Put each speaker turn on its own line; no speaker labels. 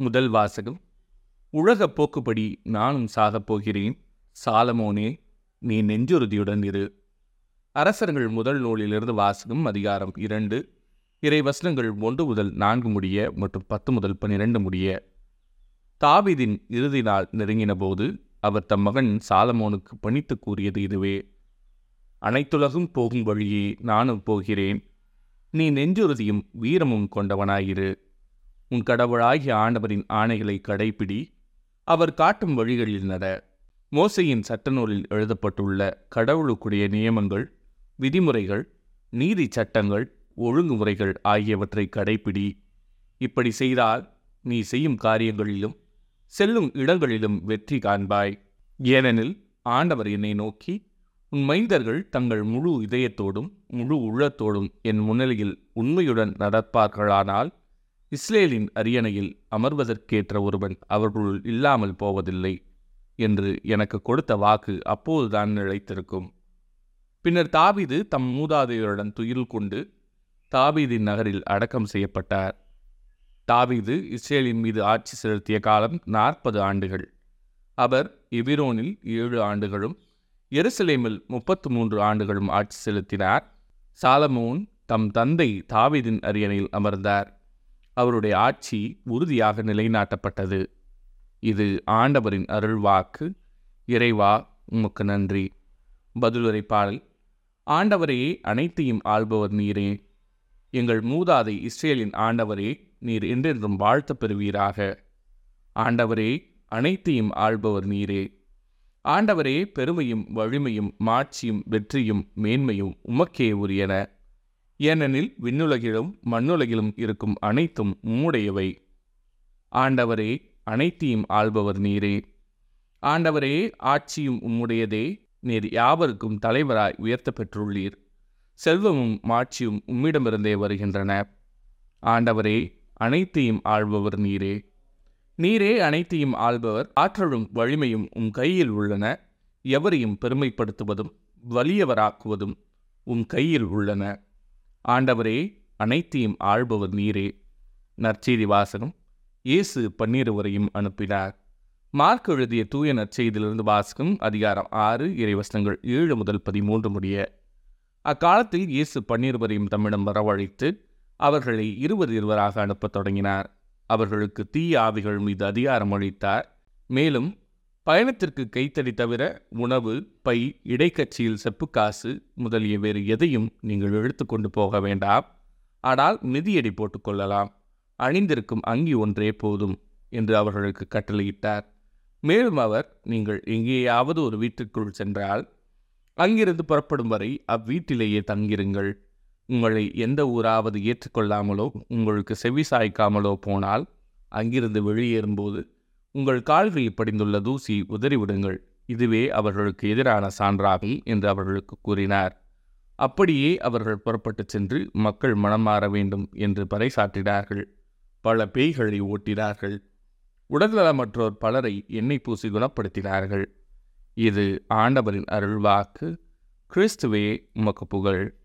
முதல் வாசகம். உலகப் போக்குப்படி நானும் சாகப் போகிறேன். சாலமோனே நீ நெஞ்சுறுதியுடன் இரு. அரசர்கள் முதல் நூலிலிருந்து வாசகம் அதிகாரம் இரண்டு இறை வசனங்கள் ஒன்று முதல் நான்கு முடிய மற்றும் பத்து முதல் பன்னிரண்டு முடிய. தாவிதின் இறுதி நாள் நெருங்கின போது அவர் தம் மகன் சாலமோனுக்கு பணித்து கூறியது இதுவே. அனைத்துலகும் போகும் வழியே நானும் போகிறேன். நீ நெஞ்சுறுதியும் வீரமும் கொண்டவனாயிரு. உன் கடவுளாகிய ஆண்டவரின் ஆணைகளை கடைப்பிடி அவர் காட்டும் வழிகளில் நட. மோசையின் சட்டநூலில் எழுதப்பட்டுள்ள கடவுளுக்குரிய நியமங்கள் விதிமுறைகள் நீதி சட்டங்கள் ஒழுங்குமுறைகள் ஆகியவற்றை கடைப்பிடி. இப்படி செய்தால் நீ செய்யும் காரியங்களிலும் செல்லும் இடங்களிலும் வெற்றி காண்பாய். ஏனெனில் ஆண்டவர் என்னை நோக்கி உன் மைந்தர்கள் தங்கள் முழு இதயத்தோடும் முழு உள்ளத்தோடும் என் முன்னிலையில் உண்மையுடன் நடப்பார்களானால் இஸ்ரேலின் அரியணையில் அமர்வதற்கேற்ற ஒருவன் அவர்களுள் இல்லாமல் போவதில்லை என்று எனக்கு கொடுத்த வாக்கு அப்போதுதான் நிலைத்திருக்கும். பின்னர் தாவீது தம் மூதாதையருடன் துயில் கொண்டு தாவீதின் நகரில் அடக்கம் செய்யப்பட்டார். தாவீது இஸ்ரேலின் மீது ஆட்சி செலுத்திய காலம் நாற்பது ஆண்டுகள். அவர் எபிரோனில் ஏழு ஆண்டுகளும் எருசலேமில் முப்பத்து மூன்று ஆண்டுகளும் ஆட்சி செலுத்தினார். சாலமோன் தம் தந்தை தாவீதின் அரியணையில் அமர்ந்தார். அவருடைய ஆட்சி உறுதியாக நிலைநாட்டப்பட்டது. இது ஆண்டவரின் அருள்வாக்கு. இறைவா உமக்கு நன்றி. பதிலுரை பாடல். ஆண்டவரையே அனைத்தையும் ஆள்பவர் நீரே. எங்கள் மூதாதை இஸ்ரேலின் ஆண்டவரே நீர் என்றென்றும் வாழ்த்த பெறுவீராக. ஆண்டவரே அனைத்தையும் ஆள்பவர் நீரே. ஆண்டவரே பெருமையும் வலிமையும் மாட்சியும் வெற்றியும் மேன்மையும் உமக்கே உரியன. ஏனெனில் விண்ணுலகிலும் மண்ணுலகிலும் இருக்கும் அனைத்தும் உம்முடையவை ஆண்டவரே அனைத்தையும் ஆள்பவர் நீரே. ஆண்டவரே ஆட்சியும் உம்முடையதே. நீர் யாவருக்கும் தலைவராய் உயர்த்த பெற்றுள்ளீர் செல்வமும் மாட்சியும் உம்மிடமிருந்தே வருகின்றன. ஆண்டவரே அனைத்தையும் ஆள்பவர் நீரே. நீரே அனைத்தையும் ஆள்பவர். ஆற்றலும் வலிமையும் உம் கையில் உள்ளன. எவரையும் பெருமைப்படுத்துவதும் வலியவராக்குவதும் உம் கையில் உள்ளன. ஆண்டவரே அனைத்தையும் ஆள்பவர் நீரே. நற்செய்தி வாசகம் இயேசு பன்னீருவரையும் அனுப்பினார். மார்க் எழுதிய தூய நற்செய்தியிலிருந்து வாசகம் அதிகாரம் ஆறு இறைவசனங்கள் ஏழு முதல் பதிமூன்று முடிய. அக்காலத்தில் இயேசு பன்னீர்வரையும் தம்மிடம் வரவழைத்து அவர்களை இருவர் இருவராக அனுப்பத் தொடங்கினார். அவர்களுக்கு தீய ஆவிகள் மீது அதிகாரம் அளித்தார். மேலும் பயணத்திற்கு கைத்தடி தவிர உணவு பை இடைக்கட்சியில் செப்புக்காசு முதலிய வேறு எதையும் நீங்கள் எடுத்துக்கொண்டு போக வேண்டாம். ஆனால் மிதியடி போட்டுக்கொள்ளலாம் அணிந்திருக்கும் அங்கி ஒன்றே போதும் என்று அவர்களுக்கு கட்டளையிட்டார். மேலும் அவர் நீங்கள் எங்கேயாவது ஒரு வீட்டிற்குள் சென்றால் அங்கிருந்து புறப்படும் வரை அவ்வீட்டிலேயே தங்கிருங்கள் உங்களை எந்த ஊராவது ஏற்றுக்கொள்ளாமலோ உங்களுக்கு செவி சாய்க்காமலோ போனால் அங்கிருந்து வெளியேறும்போது உங்கள் கால்களில் படிந்துள்ள தூசி உதறிவிடுங்கள். இதுவே அவர்களுக்கு எதிரான சான்றாகும் என்று அவர்களுக்கு கூறினார். அப்படியே அவர்கள் புறப்பட்டுச் சென்று மக்கள் மனம் மாற வேண்டும் என்று பறைசாற்றினார்கள். பல பேய்களை ஓட்டினார்கள். உடல்நலமற்றோர் பலரை எண்ணெய் பூசி குணப்படுத்தினார்கள். இது ஆண்டவரின் அருள்வாக்கு. கிறிஸ்துவே உமக்கு புகழ்.